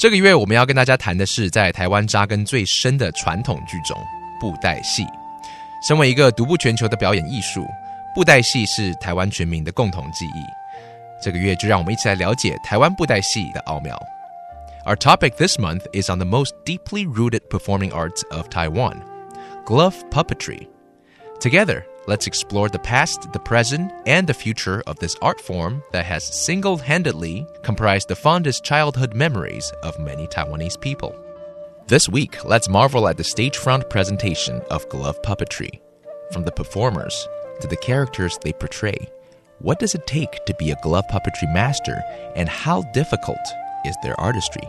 这个月我们要跟大家谈的是在台湾扎根最深的传统剧种——布袋戏。身为一个独步全球的表演艺术，布袋戏是台湾全民的共同记忆。这个月就让我们一起来了解台湾布袋戏的奥妙。Our topic this month is on the most deeply rooted performing arts of Taiwan, glove puppetry. Together, let's explore the past, the present, and the future of this art form that has single handedly comprised the fondest childhood memories of many Taiwanese people. This week, let's marvel at the stagefront presentation of glove puppetry. From the performers to the characters they portray, what does it take to be a glove puppetry master, and how difficult is their artistry?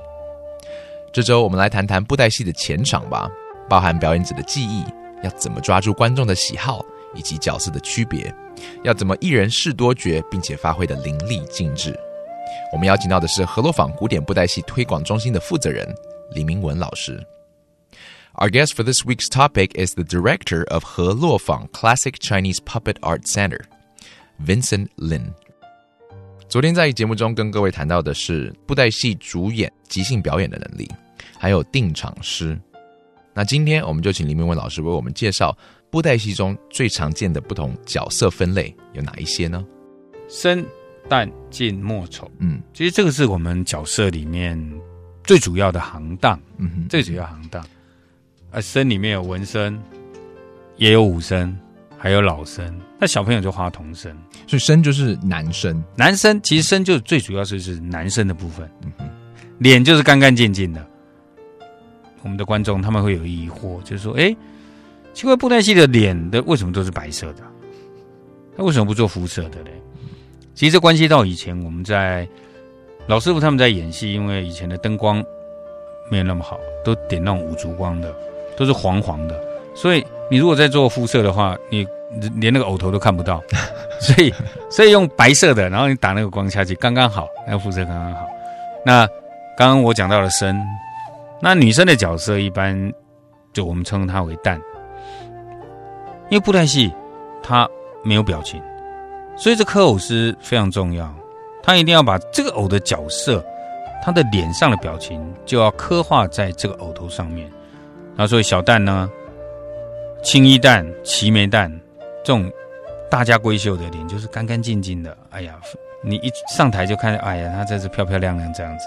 这周我们来谈谈布袋戏的前场吧，包含表演者的技艺，要怎么抓住观众的喜好， 以及角色的区别，要怎么一人饰多角，并且发挥的淋漓尽致。我们邀请到的是河洛坊古典布袋戏推广中心的负责人李明文老师。Our guest for this week's topic is the director of He Luofang Classic Chinese Puppet Art Center, Vincent Lin. 昨天在节目中跟各位谈到的是布袋戏主演即兴表演的能力，还有定场诗。那今天我们就请林明文老师为我们介绍布袋戏中最常见的不同角色分类有哪一些呢？生、旦、净、末、丑。嗯其实这个是我们角色里面最主要的行当，嗯哼，最主要行当。啊，生里面有文生，也有武生，还有老生。那小朋友就画童生，所以生就是男生，男生其实生就最主要是是男生的部分，嗯哼，脸就是干干净净的。我们的观众他们会有疑惑，就是说，哎，奇怪，布袋戏的脸的为什么都是白色的？那为什么不做肤色的嘞？其实这关系到以前我们在老师傅他们在演戏，因为以前的灯光没有那么好，都点那种五烛光的，都是黄黄的，所以你如果在做肤色的话，你连那个偶头都看不到，所以所以用白色的，然后你打那个光下去，刚刚好，那个肤色刚刚好。那刚刚我讲到了深，那女生的角色一般就我们称她为旦，因为布袋戏它没有表情，所以这刻偶师非常重要，他一定要把这个偶的角色，他的脸上的表情就要刻画在这个偶头上面。那所以小旦呢，青衣旦、齐眉旦这种大家闺秀的脸就是干干净净的，哎呀，你一上台就看，哎呀，她这漂漂亮亮这样子。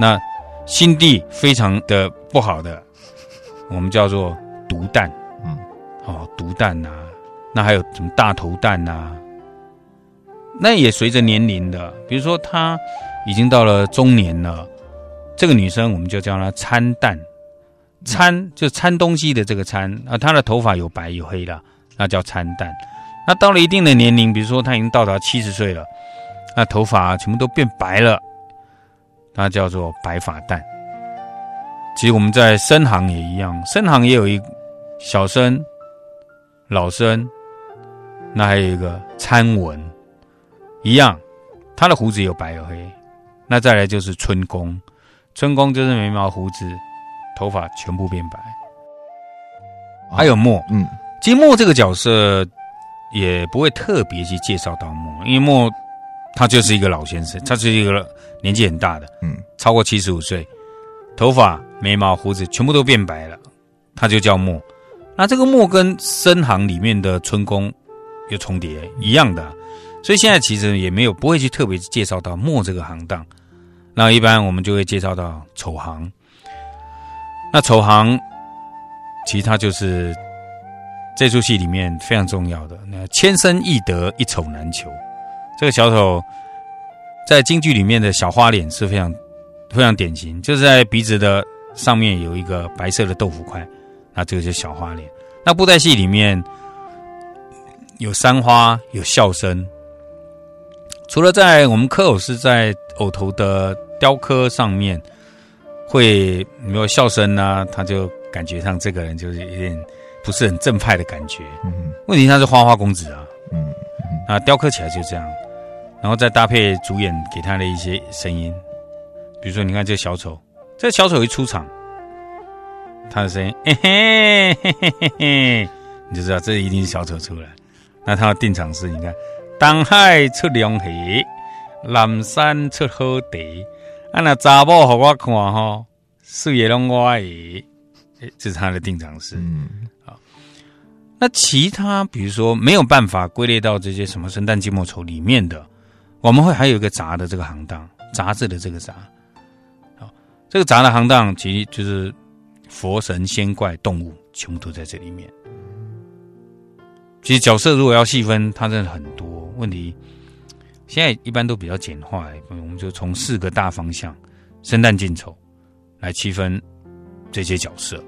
那心地非常的不好的，我们叫做毒旦，嗯，哦，毒蛋呐、那还有什么大头蛋呐、那也随着年龄的，比如说她已经到了中年了，这个女生我们就叫她参蛋，参就参东西的这个参啊，她的头发有白有黑的，那叫参蛋。那到了一定的年龄，比如说她已经到达七十岁了，那头发全部都变白了，那叫做白发蛋。其实我们在深行也一样，深行也有一小生、老生，那还有一个参文，一样，他的胡子有白有黑。那再来就是春宫，春宫就是眉毛、胡子、头发全部变白。还有墨，嗯其实墨这个角色也不会特别去介绍到墨，因为墨他就是一个老先生，他是一个年纪很大的，嗯超过七十五岁，头发、眉毛、胡子全部都变白了，他就叫墨。那这个墨跟深行里面的春宫有重叠一样的，所以现在其实也没有不会去特别介绍到墨这个行当。那一般我们就会介绍到丑行。那丑行其他就是这出戏里面非常重要的。那千生易得，一丑难求。这个小丑在京剧里面的小花脸是非常非常典型，就是在鼻子的上面有一个白色的豆腐块，那这个就是小花脸。那布袋戏里面有山花，有笑声。除了在我们科偶是在偶头的雕刻上面，会没有笑声呢，他就感觉上这个人就是有点不是很正派的感觉。嗯问题他是花花公子啊，嗯啊，雕刻起来就这样，然后再搭配主演给他的一些声音，比如说你看这个小丑，这个小丑一出场，他的声音，嘿嘿嘿嘿嘿嘿，你就知道这一定是小丑出来。那他的定场诗，你看，东海出良鱼，南山出好地，啊那查某和我看吼，水也拢我的，诶这是他的定场诗。嗯。好。那其他比如说没有办法归类到这些什么圣诞寂寞丑里面的，我们会还有一个杂的这个行当，杂志的这个杂，好，这个杂的行当其实就是佛神仙怪动物全部都在这里面。其实角色如果要细分，它真的很多问题。现在一般都比较简化，我们就从四个大方向生旦净丑来区分这些角色。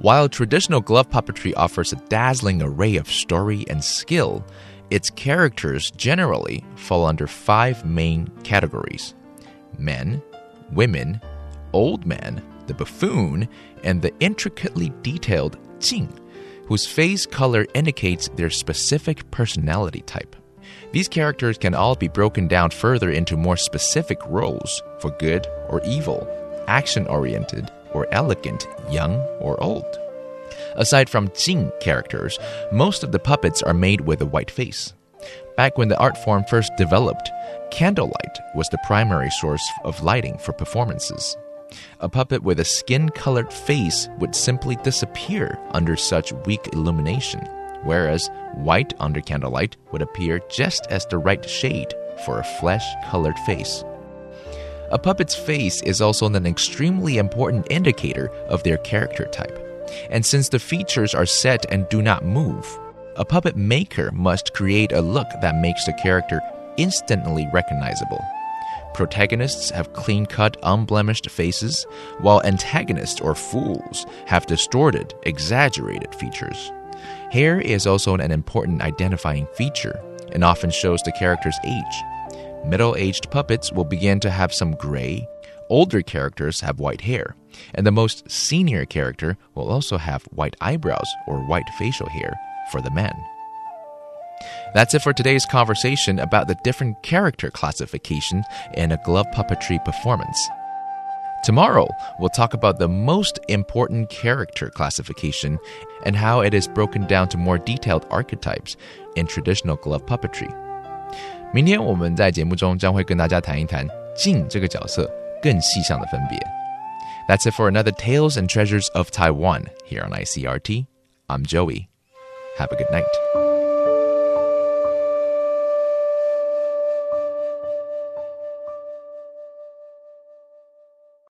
While traditional glove puppetry offers a dazzling array of story and skill, its characters generally fall under five main categories men, women, old men, the buffoon, and the intricately detailed Jing, whose face color indicates their specific personality type. These characters can all be broken down further into more specific roles for good or evil, action oriented or elegant, young or old. Aside from Jing characters, most of the puppets are made with a white face. Back when the art form first developed, candlelight was the primary source of lighting for performances. A puppet with a skin colored face would simply disappear under such weak illumination, whereas white under candlelight would appear just as the right shade for a flesh colored face. A puppet's face is also an extremely important indicator of their character type. And since the features are set and do not move, a puppet maker must create a look that makes the character instantly recognizable. Protagonists have clean cut, unblemished faces, while antagonists or fools have distorted, exaggerated features. Hair is also an important identifying feature and often shows the character's age. Middle aged puppets will begin to have some gray, older characters have white hair, and the most senior character will also have white eyebrows or white facial hair for the men. That's it for today's conversation about the different character classification in a glove puppetry performance. Tomorrow, we'll talk about the most important character classification and how it is broken down to more detailed archetypes in traditional glove puppetry. 明天我们在节目中将会跟大家谈一谈静这个角色更细项的分别。That's it for another Tales and Treasures of Taiwan here on ICRT. I'm Joey. Have a good night.